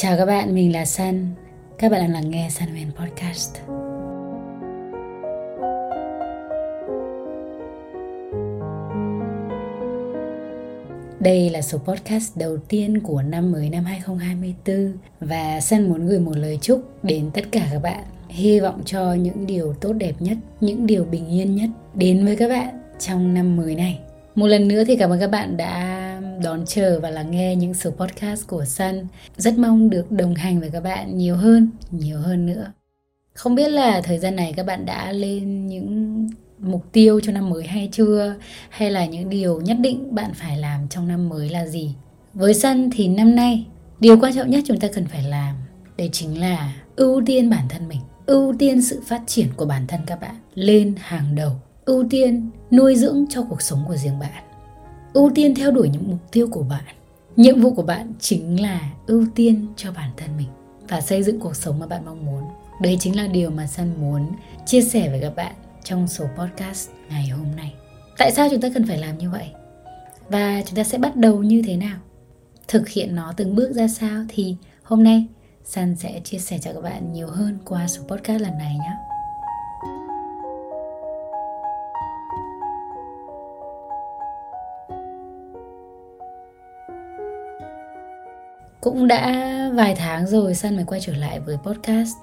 Chào các bạn, mình là San. Các bạn đang lắng nghe Sunman Podcast. Đây là số podcast đầu tiên của năm mới năm 2024 và San muốn gửi một lời chúc đến tất cả các bạn. Hy vọng cho những điều tốt đẹp nhất, những điều bình yên nhất đến với các bạn trong năm mới này. Một lần nữa thì cảm ơn các bạn đã đón chờ và lắng nghe những số podcast của Sun. Rất mong được đồng hành với các bạn nhiều hơn, nhiều hơn nữa. Không biết là thời gian này các bạn đã lên những mục tiêu cho năm mới hay chưa hay là những điều nhất định bạn phải làm trong năm mới là gì. Với Sun thì năm nay điều quan trọng nhất chúng ta cần phải làm đấy chính là ưu tiên bản thân mình, ưu tiên sự phát triển của bản thân các bạn lên hàng đầu, ưu tiên nuôi dưỡng cho cuộc sống của riêng bạn ưu tiên theo đuổi những mục tiêu của bạn. Nhiệm vụ của bạn chính là ưu tiên cho bản thân mình và xây dựng cuộc sống mà bạn mong muốn. Đấy chính là điều mà Sun muốn chia sẻ với các bạn trong số podcast ngày hôm nay. Tại sao chúng ta cần phải làm như vậy? Và chúng ta sẽ bắt đầu như thế nào? Thực hiện nó từng bước ra sao thì hôm nay Sun sẽ chia sẻ cho các bạn nhiều hơn qua số podcast lần này nhé. Cũng đã vài tháng rồi Sun mới quay trở lại với podcast.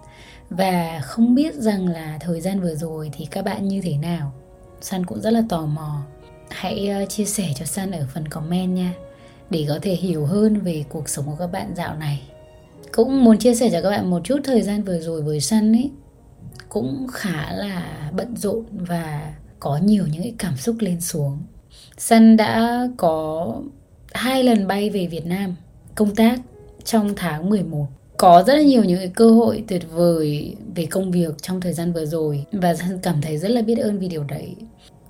Và không biết rằng là thời gian vừa rồi thì các bạn như thế nào. Sun cũng rất là tò mò. Hãy ờ, chia sẻ cho Sun ở phần comment nha, Để có thể hiểu hơn về cuộc sống của các bạn dạo này. Cũng muốn chia sẻ cho các bạn một chút thời gian vừa rồi với Sun ấy. Cũng khá là bận rộn và có nhiều những cái cảm xúc lên xuống. Sun đã có hai lần bay về Việt Nam công tác trong tháng 11 có rất là nhiều những cái cơ hội tuyệt vời về công việc trong thời gian vừa rồi và cảm thấy rất là biết ơn vì điều đấy.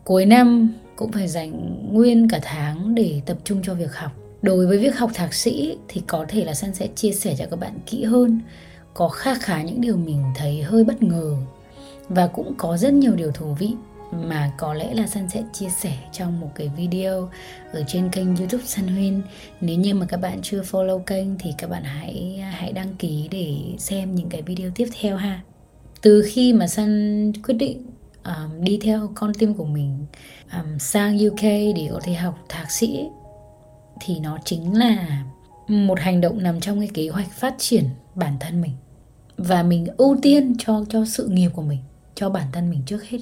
Cuối năm cũng phải dành nguyên cả tháng để tập trung cho việc học. Đối với việc học thạc sĩ thì có thể là San sẽ chia sẻ cho các bạn kỹ hơn. Có khá khá những điều mình thấy hơi bất ngờ và cũng có rất nhiều điều thú vị mà có lẽ là Sun sẽ chia sẻ trong một cái video ở trên kênh YouTube Sun Huyên. Nếu như mà các bạn chưa follow kênh thì các bạn hãy hãy đăng ký để xem những cái video tiếp theo ha. Từ khi mà Sun quyết định um, đi theo con tim của mình um, sang UK để có thể học thạc sĩ thì nó chính là một hành động nằm trong cái kế hoạch phát triển bản thân mình và mình ưu tiên cho cho sự nghiệp của mình cho bản thân mình trước hết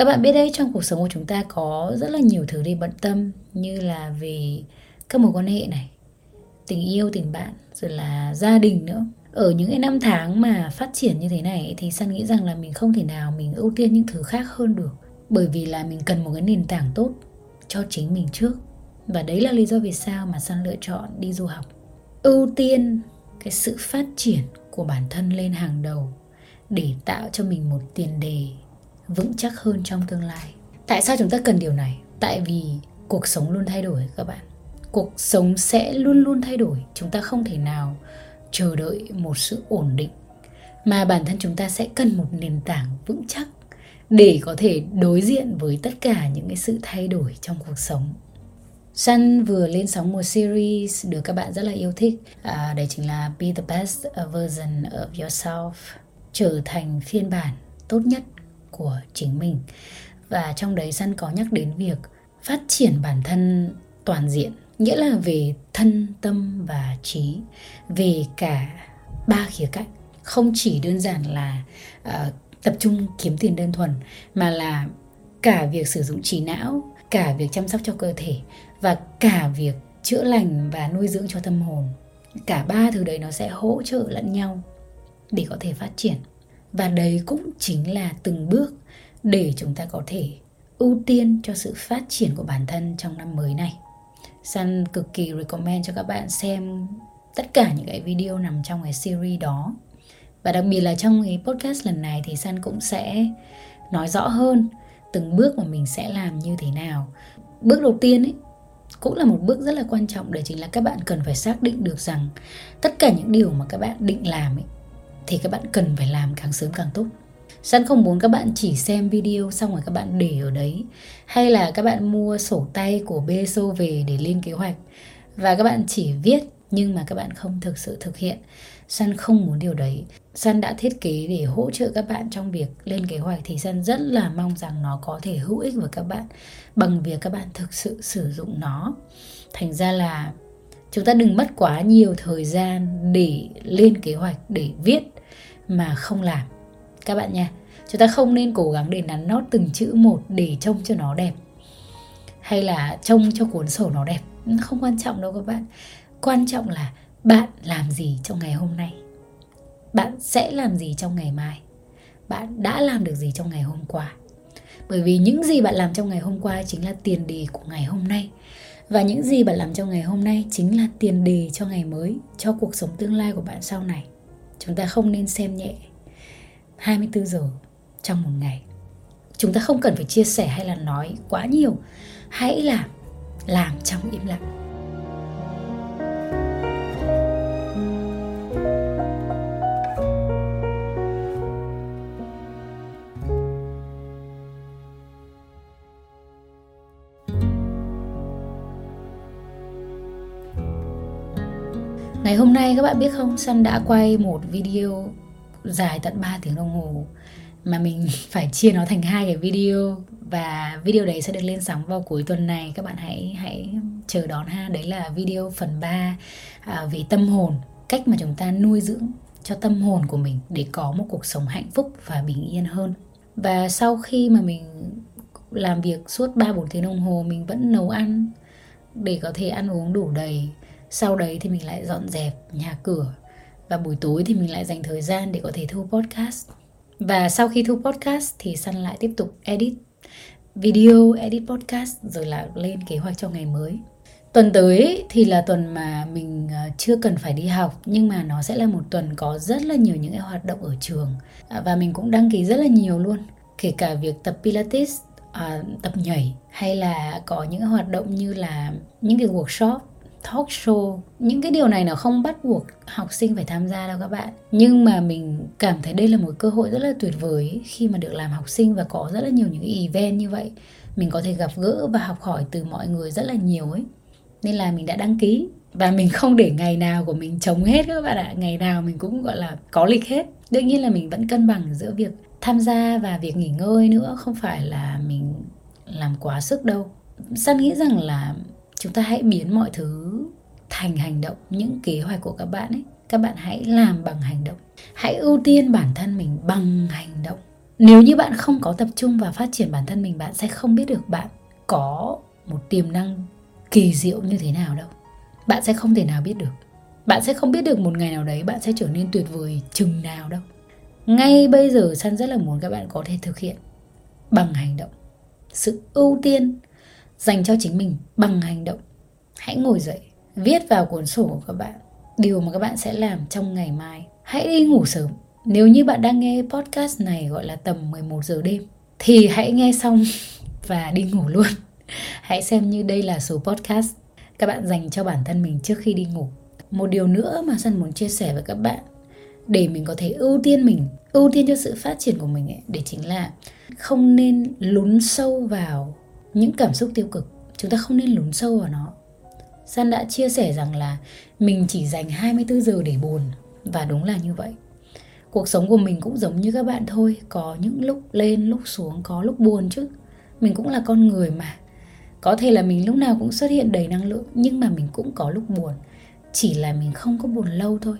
các bạn biết đấy, trong cuộc sống của chúng ta có rất là nhiều thứ để bận tâm, như là về các mối quan hệ này, tình yêu, tình bạn, rồi là gia đình nữa. Ở những cái năm tháng mà phát triển như thế này thì san nghĩ rằng là mình không thể nào mình ưu tiên những thứ khác hơn được. Bởi vì là mình cần một cái nền tảng tốt cho chính mình trước. Và đấy là lý do vì sao mà san lựa chọn đi du học. Ưu tiên cái sự phát triển của bản thân lên hàng đầu để tạo cho mình một tiền đề vững chắc hơn trong tương lai. Tại sao chúng ta cần điều này? Tại vì cuộc sống luôn thay đổi các bạn. Cuộc sống sẽ luôn luôn thay đổi. Chúng ta không thể nào chờ đợi một sự ổn định. Mà bản thân chúng ta sẽ cần một nền tảng vững chắc để có thể đối diện với tất cả những cái sự thay đổi trong cuộc sống. Sun vừa lên sóng một series được các bạn rất là yêu thích. À, Đấy chính là Be the best version of yourself. Trở thành phiên bản tốt nhất của chính mình. Và trong đấy săn có nhắc đến việc phát triển bản thân toàn diện nghĩa là về thân tâm và trí về cả ba khía cạnh. Không chỉ đơn giản là uh, tập trung kiếm tiền đơn thuần mà là cả việc sử dụng trí não cả việc chăm sóc cho cơ thể và cả việc chữa lành và nuôi dưỡng cho tâm hồn. Cả ba thứ đấy nó sẽ hỗ trợ lẫn nhau để có thể phát triển và đấy cũng chính là từng bước để chúng ta có thể ưu tiên cho sự phát triển của bản thân trong năm mới này. Sun cực kỳ recommend cho các bạn xem tất cả những cái video nằm trong cái series đó. Và đặc biệt là trong cái podcast lần này thì Sun cũng sẽ nói rõ hơn từng bước mà mình sẽ làm như thế nào. Bước đầu tiên ấy, cũng là một bước rất là quan trọng để chính là các bạn cần phải xác định được rằng tất cả những điều mà các bạn định làm ấy thì các bạn cần phải làm càng sớm càng tốt. Sun không muốn các bạn chỉ xem video xong rồi các bạn để ở đấy, Hay là các bạn mua sổ tay của BSO về để lên kế hoạch. Và các bạn chỉ viết nhưng mà các bạn không thực sự thực hiện. Sun không muốn điều đấy. Sun đã thiết kế để hỗ trợ các bạn trong việc lên kế hoạch thì Sun rất là mong rằng nó có thể hữu ích với các bạn bằng việc các bạn thực sự sử dụng nó. Thành ra là chúng ta đừng mất quá nhiều thời gian để lên kế hoạch, để viết mà không làm. Các bạn nha, chúng ta không nên cố gắng để nắn nót từng chữ một để trông cho nó đẹp, hay là trông cho cuốn sổ nó đẹp. Ừ, không quan trọng đâu các bạn. Quan trọng là bạn làm gì trong ngày hôm nay. Bạn sẽ làm gì trong ngày mai. Bạn đã làm được gì trong ngày hôm qua. Bởi vì những gì bạn làm trong ngày hôm qua chính là tiền đề của ngày hôm nay. Và những gì bạn làm trong ngày hôm nay chính là tiền đề cho ngày mới, cho cuộc sống tương lai của bạn sau này chúng ta không nên xem nhẹ 24 giờ trong một ngày. Chúng ta không cần phải chia sẻ hay là nói quá nhiều. Hãy làm làm trong im lặng. Ngày hôm nay các bạn biết không, Sun đã quay một video dài tận 3 tiếng đồng hồ mà mình phải chia nó thành hai cái video và video đấy sẽ được lên sóng vào cuối tuần này. Các bạn hãy hãy chờ đón ha. Đấy là video phần 3 à, về tâm hồn cách mà chúng ta nuôi dưỡng cho tâm hồn của mình để có một cuộc sống hạnh phúc và bình yên hơn. Và sau khi mà mình làm việc suốt 3 4 tiếng đồng hồ mình vẫn nấu ăn để có thể ăn uống đủ đầy sau đấy thì mình lại dọn dẹp nhà cửa và buổi tối thì mình lại dành thời gian để có thể thu podcast. Và sau khi thu podcast thì săn lại tiếp tục edit video edit podcast rồi là lên kế hoạch cho ngày mới. Tuần tới thì là tuần mà mình ờ, chưa cần phải đi học nhưng mà nó sẽ là một tuần có rất là nhiều những cái hoạt động ở trường. À, và mình cũng đăng ký rất là nhiều luôn kể cả việc tập pilates à, tập nhảy hay là có những hoạt động như là những cái workshop talk show. Những cái điều này nó không bắt buộc học sinh phải tham gia đâu các bạn. Nhưng mà mình cảm thấy đây là một cơ hội rất là tuyệt vời khi mà được làm học sinh và có rất là nhiều những cái event như vậy. Mình có thể gặp gỡ và học hỏi từ mọi người rất là nhiều ấy. Nên là mình đã đăng ký và mình không để ngày nào của mình trống hết các bạn ạ. Ngày nào mình cũng, gọi là, có lịch hết. Đương nhiên là mình vẫn cân bằng giữa việc tham gia và việc nghỉ ngơi nữa, không phải là mình làm quá sức đâu. San nghĩ rằng là chúng ta hãy biến mọi thứ thành hành động. Những kế hoạch của các bạn ấy, các bạn hãy làm bằng hành động. Hãy ưu tiên bản thân mình bằng hành động. Nếu như bạn không có tập trung và phát triển bản thân mình, bạn sẽ không biết được bạn có một tiềm năng kỳ diệu như thế nào đâu. Bạn sẽ không thể nào biết được. Bạn sẽ không biết được một ngày nào đấy bạn sẽ trở nên tuyệt vời chừng nào đâu. Ngay bây giờ san rất là muốn các bạn có thể thực hiện bằng hành động. Sự ưu tiên dành cho chính mình bằng hành động. Hãy ngồi dậy viết vào cuốn sổ của các bạn. Điều mà các bạn sẽ làm trong ngày mai. Hãy đi ngủ sớm. Nếu như bạn đang nghe podcast này gọi là tầm 11 giờ đêm thì hãy nghe xong và đi ngủ luôn. Hãy xem như đây là số podcast các bạn dành cho bản thân mình trước khi đi ngủ. Một điều nữa mà sân muốn chia sẻ với các bạn để mình có thể ưu tiên mình ưu tiên cho sự phát triển của mình ấy, để chính là không nên lún sâu vào những cảm xúc tiêu cực, chúng ta không nên lún sâu vào nó. San đã chia sẻ rằng là mình chỉ dành 24 giờ để buồn, và đúng là như vậy. Cuộc sống của mình cũng giống như các bạn thôi, có những lúc lên, lúc xuống, có lúc buồn chứ. Mình cũng là con người mà. Có thể là mình lúc nào cũng xuất hiện đầy năng lượng, nhưng mà mình cũng có lúc buồn. Chỉ là mình không có buồn lâu thôi.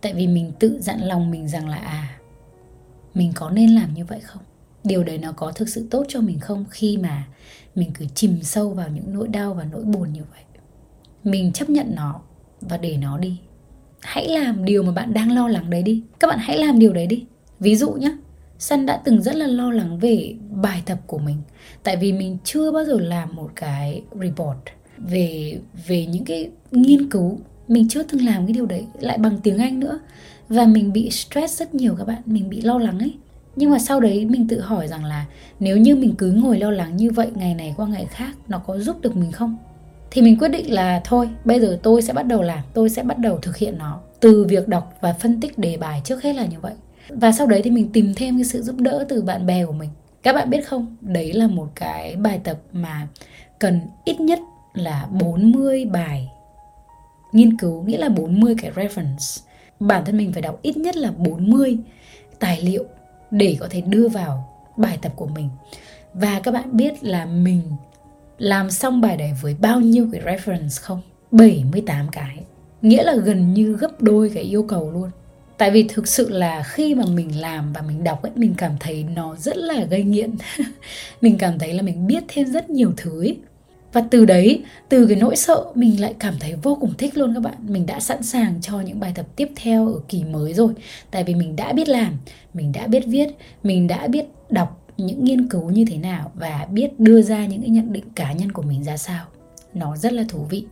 Tại vì mình tự dặn lòng mình rằng là à mình có nên làm như vậy không? Điều đấy nó có thực sự tốt cho mình không khi mà mình cứ chìm sâu vào những nỗi đau và nỗi buồn như vậy? Mình chấp nhận nó và để nó đi. Hãy làm điều mà bạn đang lo lắng đấy đi. Các bạn hãy làm điều đấy đi. Ví dụ nhé Sun đã từng rất là lo lắng về bài tập của mình. Tại vì mình chưa bao giờ làm một cái report về về những cái nghiên cứu. Mình chưa từng làm cái điều đấy, lại bằng tiếng Anh nữa. Và mình bị stress rất nhiều các bạn. Mình bị lo lắng ấy nhưng mà sau đấy mình tự hỏi rằng là nếu như mình cứ ngồi lo lắng như vậy ngày này qua ngày khác, nó có giúp được mình không? Thì mình quyết định là thôi, bây giờ tôi sẽ bắt đầu làm, tôi sẽ bắt đầu thực hiện nó. Từ việc đọc và phân tích đề bài trước hết là như vậy. Và sau đấy thì mình tìm thêm cái sự giúp đỡ từ bạn bè của mình. Các bạn biết không, đấy là một cái bài tập mà cần ít nhất là 40 bài nghiên cứu, nghĩa là 40 cái reference. Bản thân mình phải đọc ít nhất là 40 tài liệu để có thể đưa vào bài tập của mình. Và các bạn biết là mình làm xong bài đấy với bao nhiêu cái reference không? 78 cái. Nghĩa là gần như gấp đôi cái yêu cầu luôn. Tại vì thực sự là khi mà mình làm và mình đọc ấy, mình cảm thấy nó rất là gây nghiện. Mình cảm thấy là mình biết thêm rất nhiều thứ ấy và từ đấy, từ cái nỗi sợ, mình lại cảm thấy vô cùng thích luôn các bạn. Mình đã sẵn sàng cho những bài tập tiếp theo ở kỳ mới rồi. Tại vì mình đã biết làm, mình đã biết viết, mình đã biết đọc những nghiên cứu như thế nào và biết đưa ra những cái nhận định cá nhân của mình ra sao. Nó rất là thú vị.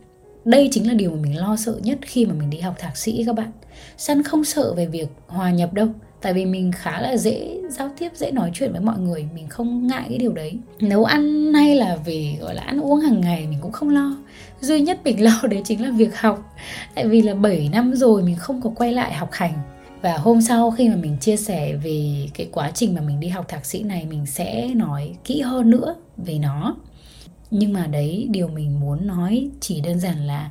Đây chính là điều mà mình lo sợ nhất khi mà mình đi học thạc sĩ các bạn. Săn không sợ về việc hòa nhập đâu tại vì mình khá là dễ giao tiếp, dễ nói chuyện với mọi người, mình không ngại cái điều đấy. Nấu ăn hay là về, gọi là, ăn uống hàng ngày mình cũng không lo. Duy nhất mình lo đấy chính là việc học. Tại vì là 7 năm rồi mình không có quay lại học hành. Và hôm sau khi mà mình chia sẻ về cái quá trình mà mình đi học thạc sĩ này, mình sẽ nói kỹ hơn nữa về nó. Nhưng mà đấy, điều mình muốn nói chỉ đơn giản là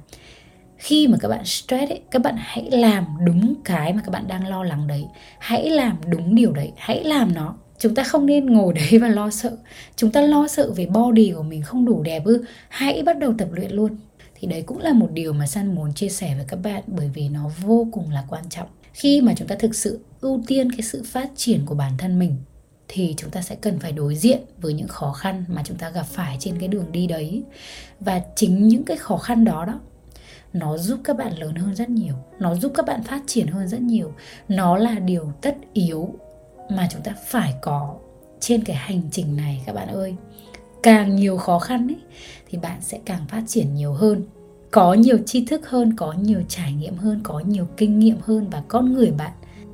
khi mà các bạn stress ấy, các bạn hãy làm đúng cái mà các bạn đang lo lắng đấy. Hãy làm đúng điều đấy. Hãy làm nó. Chúng ta không nên ngồi đấy và lo sợ. Chúng ta lo sợ về body của mình không đủ đẹp ư. Hãy bắt đầu tập luyện luôn. Thì đấy cũng là một điều mà san muốn chia sẻ với các bạn bởi vì nó vô cùng là quan trọng. Khi mà chúng ta thực sự ưu tiên cái sự phát triển của bản thân mình thì chúng ta sẽ cần phải đối diện với những khó khăn mà chúng ta gặp phải trên cái đường đi đấy. Và chính những cái khó khăn đó đó nó giúp các bạn lớn hơn rất nhiều. Nó giúp các bạn phát triển hơn rất nhiều. Nó là điều tất yếu mà chúng ta phải có trên cái hành trình này, các bạn ơi. Càng nhiều khó khăn ấy, thì bạn sẽ càng phát triển nhiều hơn. Có nhiều tri thức hơn, có nhiều trải nghiệm hơn, có nhiều kinh nghiệm hơn và con người bạn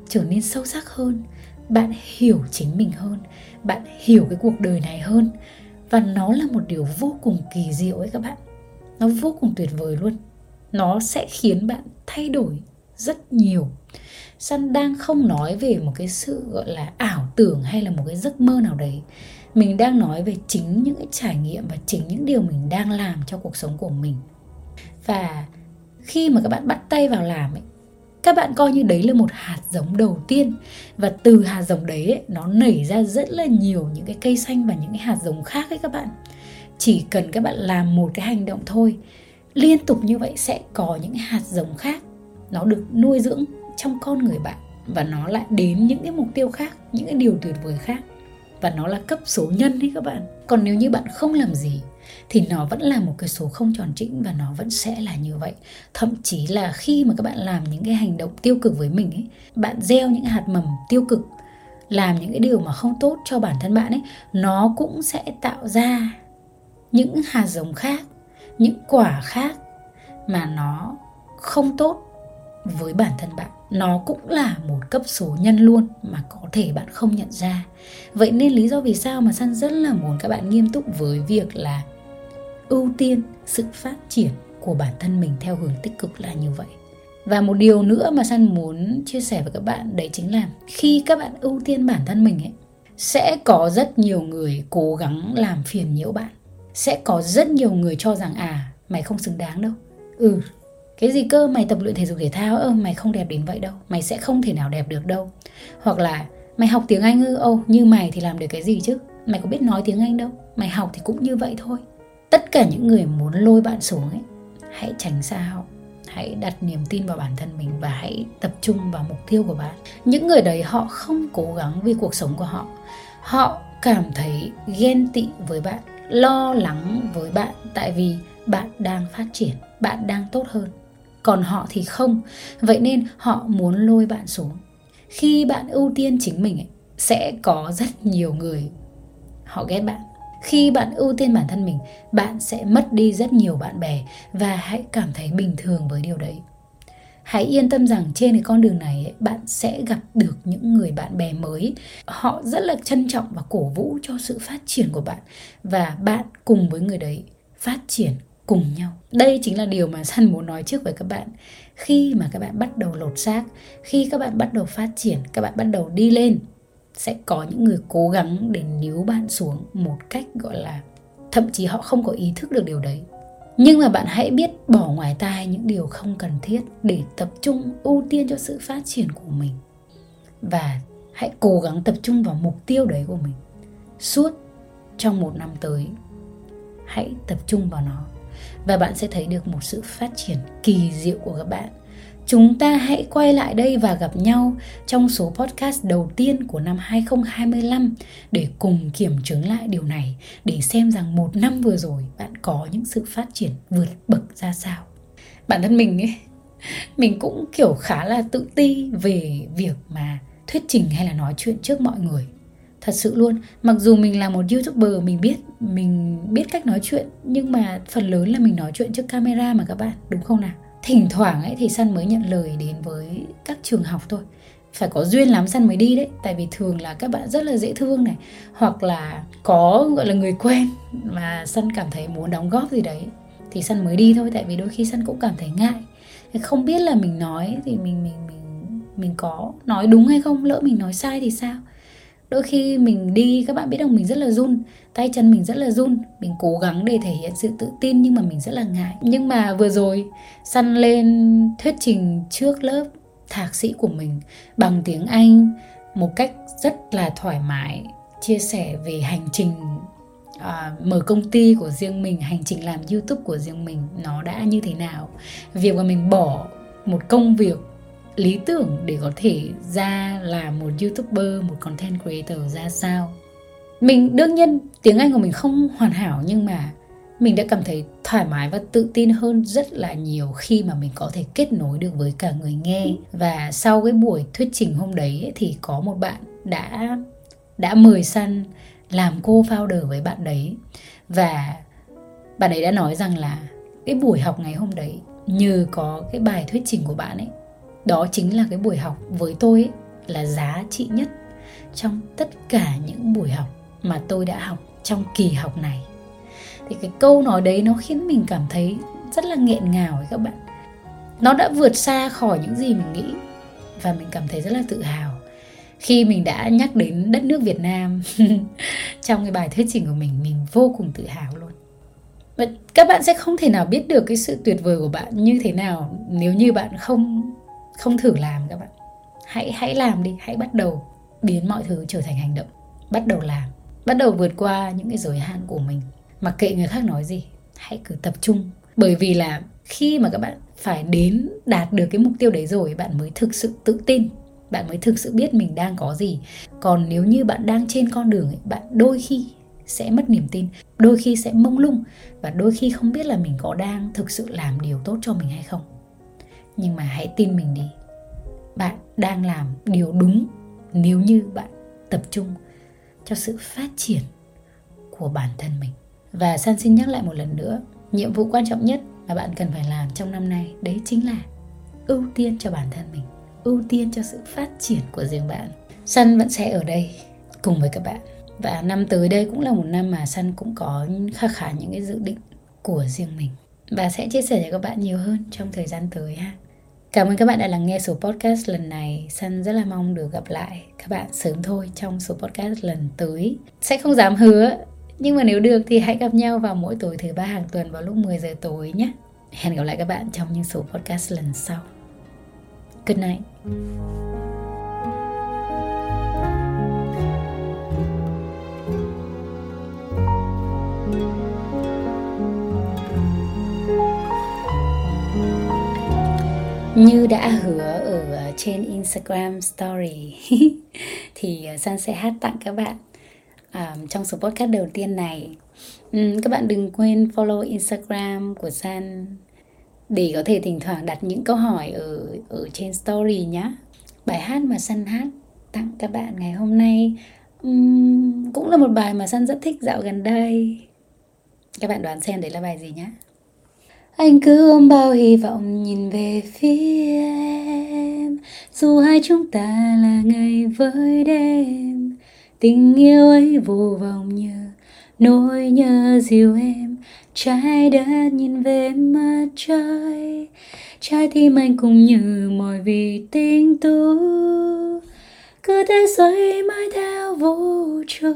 trở nên sâu sắc hơn. Bạn hiểu chính mình hơn, bạn hiểu cái cuộc đời này hơn. Và nó là một điều vô cùng kỳ diệu ấy các bạn. Nó vô cùng tuyệt vời luôn nó sẽ khiến bạn thay đổi rất nhiều. San đang không nói về một cái sự gọi là ảo tưởng hay là một cái giấc mơ nào đấy. Mình đang nói về chính những cái trải nghiệm và chính những điều mình đang làm cho cuộc sống của mình. Và khi mà các bạn bắt tay vào làm ấy các bạn coi như đấy là một hạt giống đầu tiên. Và từ hạt giống đấy ấy, nó nảy ra rất là nhiều những cái cây xanh và những cái hạt giống khác ấy các bạn. Chỉ cần các bạn làm một cái hành động thôi liên tục như vậy sẽ có những hạt giống khác. Nó được nuôi dưỡng trong con người bạn và nó lại đến những cái mục tiêu khác, những cái điều tuyệt vời khác. Và nó là cấp số nhân đấy các bạn. Còn nếu như bạn không làm gì, thì nó vẫn là một cái số không tròn trĩnh và nó vẫn sẽ là như vậy. Thậm chí là khi mà các bạn làm những cái hành động tiêu cực với mình ấy, bạn gieo những hạt mầm tiêu cực, làm những cái điều mà không tốt cho bản thân bạn ấy, nó cũng sẽ tạo ra những hạt giống khác những quả khác mà nó không tốt với bản thân bạn. Nó cũng là một cấp số nhân luôn mà có thể bạn không nhận ra. Vậy nên lý do vì sao mà san rất là muốn các bạn nghiêm túc với việc là ưu tiên sự phát triển của bản thân mình theo hướng tích cực là như vậy. Và một điều nữa mà san muốn chia sẻ với các bạn, đấy chính là khi các bạn ưu tiên bản thân mình ấy, sẽ có rất nhiều người cố gắng làm phiền nhiễu bạn sẽ có rất nhiều người cho rằng à mày không xứng đáng đâu. Ừ cái gì cơ? Mày tập luyện thể dục thể thao ơ, mày không đẹp đến vậy đâu. Mày sẽ không thể nào đẹp được đâu. Hoặc là, mày học tiếng anh ư? Ô như mày thì làm được cái gì chứ? Mày có biết nói tiếng anh đâu. Mày học thì cũng như vậy thôi. Tất cả những người muốn lôi bạn xuống ấy, hãy tránh xa họ hãy đặt niềm tin vào bản thân mình và hãy tập trung vào mục tiêu của bạn. Những người đấy, họ không cố gắng vì cuộc sống của họ. Họ cảm thấy ghen tị với bạn lo lắng với bạn tại vì bạn đang phát triển bạn đang tốt hơn. Còn họ thì không. Vậy nên họ muốn lôi bạn xuống. Khi bạn ưu tiên chính mình ấy, sẽ có rất nhiều người họ ghét bạn. Khi bạn ưu tiên bản thân mình bạn sẽ mất đi rất nhiều bạn bè và hãy cảm thấy bình thường với điều đấy hãy yên tâm rằng trên cái con đường này, bạn sẽ gặp được những người bạn bè mới. Họ rất là trân trọng và cổ vũ cho sự phát triển của bạn. Và bạn cùng với người đấy phát triển cùng nhau. Đây chính là điều mà san muốn nói trước với các bạn. Khi mà các bạn bắt đầu lột xác, khi các bạn bắt đầu phát triển, các bạn bắt đầu đi lên, sẽ có những người cố gắng để níu bạn xuống một cách gọi là thậm chí họ không có ý thức được điều đấy nhưng mà bạn hãy biết bỏ ngoài tai những điều không cần thiết để tập trung, ưu tiên cho sự phát triển của mình. Và hãy cố gắng tập trung vào mục tiêu đấy của mình. Suốt trong một năm tới, hãy tập trung vào nó. Và bạn sẽ thấy được một sự phát triển kỳ diệu của các bạn chúng ta hãy quay lại đây và gặp nhau trong số podcast đầu tiên của năm 2025 để cùng kiểm chứng lại điều này để xem rằng một năm vừa rồi bạn có những sự phát triển vượt bậc ra sao. Bản thân mình ấy, mình cũng kiểu khá là tự ti về việc mà thuyết trình hay là nói chuyện trước mọi người thật sự luôn mặc dù mình là một youtuber mình biết mình biết cách nói chuyện nhưng mà phần lớn là mình nói chuyện trước camera mà các bạn đúng không nào thỉnh thoảng ấy thì săn mới nhận lời đến với các trường học thôi. Phải có duyên lắm săn mới đi đấy, tại vì thường là các bạn rất là dễ thương này, hoặc là có, gọi là, người quen mà săn cảm thấy muốn đóng góp gì đấy thì săn mới đi thôi, tại vì đôi khi săn cũng cảm thấy ngại. Không biết là mình nói thì mình mình mình mình có nói đúng hay không, lỡ mình nói sai thì sao? Đôi khi mình đi các bạn biết không, mình rất là run tay chân mình rất là run mình cố gắng để thể hiện sự tự tin nhưng mà mình rất là ngại. Nhưng mà vừa rồi săn lên thuyết trình trước lớp thạc sĩ của mình bằng tiếng anh một cách rất là thoải mái chia sẻ về hành trình à, mở công ty của riêng mình hành trình làm youtube của riêng mình nó đã như thế nào. Việc mà mình bỏ một công việc lý tưởng để có thể ra là một youtuber một content creator ra sao? Mình đương nhiên tiếng anh của mình không hoàn hảo nhưng mà mình đã cảm thấy thoải mái và tự tin hơn rất là nhiều khi mà mình có thể kết nối được với cả người nghe. Và sau cái buổi thuyết trình hôm đấy thì có một bạn đã đã mời săn làm cô founder với bạn đấy. Và bạn ấy đã nói rằng là cái buổi học ngày hôm đấy nhờ có cái bài thuyết trình của bạn ấy đó chính là cái buổi học với tôi ấy, là giá trị nhất trong tất cả những buổi học mà tôi đã học trong kỳ học này. Thì cái câu nói đấy nó khiến mình cảm thấy rất là nghẹn ngào ấy các bạn. Nó đã vượt xa khỏi những gì mình nghĩ và mình cảm thấy rất là tự hào khi mình đã nhắc đến đất nước Việt Nam. Trong cái bài thuyết trình của mình mình vô cùng tự hào luôn. Và các bạn sẽ không thể nào biết được cái sự tuyệt vời của bạn như thế nào nếu như bạn không không thử làm các bạn. Hãy hãy làm đi, hãy bắt đầu biến mọi thứ trở thành hành động, bắt đầu làm bắt đầu vượt qua những cái giới hạn của mình. Mặc kệ người khác nói gì hãy cứ tập trung. Bởi vì là khi mà các bạn phải đến đạt được cái mục tiêu đấy rồi bạn mới thực sự tự tin. Bạn mới thực sự biết mình đang có gì. Còn nếu như bạn đang trên con đường ấy, bạn đôi khi sẽ mất niềm tin đôi khi sẽ mông lung và đôi khi không biết là mình có đang thực sự làm điều tốt cho mình hay không. Nhưng mà hãy tin mình đi bạn đang làm điều đúng nếu như bạn tập trung cho sự phát triển của bản thân mình. Và san xin nhắc lại một lần nữa, nhiệm vụ quan trọng nhất mà bạn cần phải làm trong năm nay, đấy chính là ưu tiên cho bản thân mình, ưu tiên cho sự phát triển của riêng bạn. Sun vẫn sẽ ở đây cùng với các bạn. Và năm tới đây cũng là một năm mà Sun cũng có khá khá những cái dự định của riêng mình. Và sẽ chia sẻ cho các bạn nhiều hơn trong thời gian tới ha. Cảm ơn các bạn đã lắng nghe số podcast lần này. Sun rất là mong được gặp lại các bạn sớm thôi trong số podcast lần tới. Sẽ không dám hứa, nhưng mà nếu được thì hãy gặp nhau vào mỗi tối thứ ba hàng tuần vào lúc 10 giờ tối nhé. Hẹn gặp lại các bạn trong những số podcast lần sau. Good night. Như đã hứa ở ờ, trên Instagram Story thì ờ, San sẽ hát tặng các bạn um, trong số podcast đầu tiên này. Um, các bạn đừng quên follow Instagram của San để có thể thỉnh thoảng đặt những câu hỏi ở ở trên story nhé. Bài hát mà San hát tặng các bạn ngày hôm nay um, cũng là một bài mà San rất thích dạo gần đây. Các bạn đoán xem đấy là bài gì nhé. Anh cứ ôm bao hy vọng nhìn về phía em. Dù hai chúng ta là ngày với đêm, Tình yêu ấy vô vọng như nỗi nhớ dịu em. Trái đất nhìn về mặt trời, Trái tim anh cũng như mọi vì tình tú. Cứ thế xoay mãi theo vũ trụ,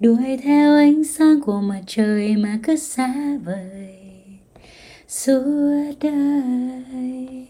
Đuổi theo ánh sáng của mặt trời mà cứ xa vời. so I die.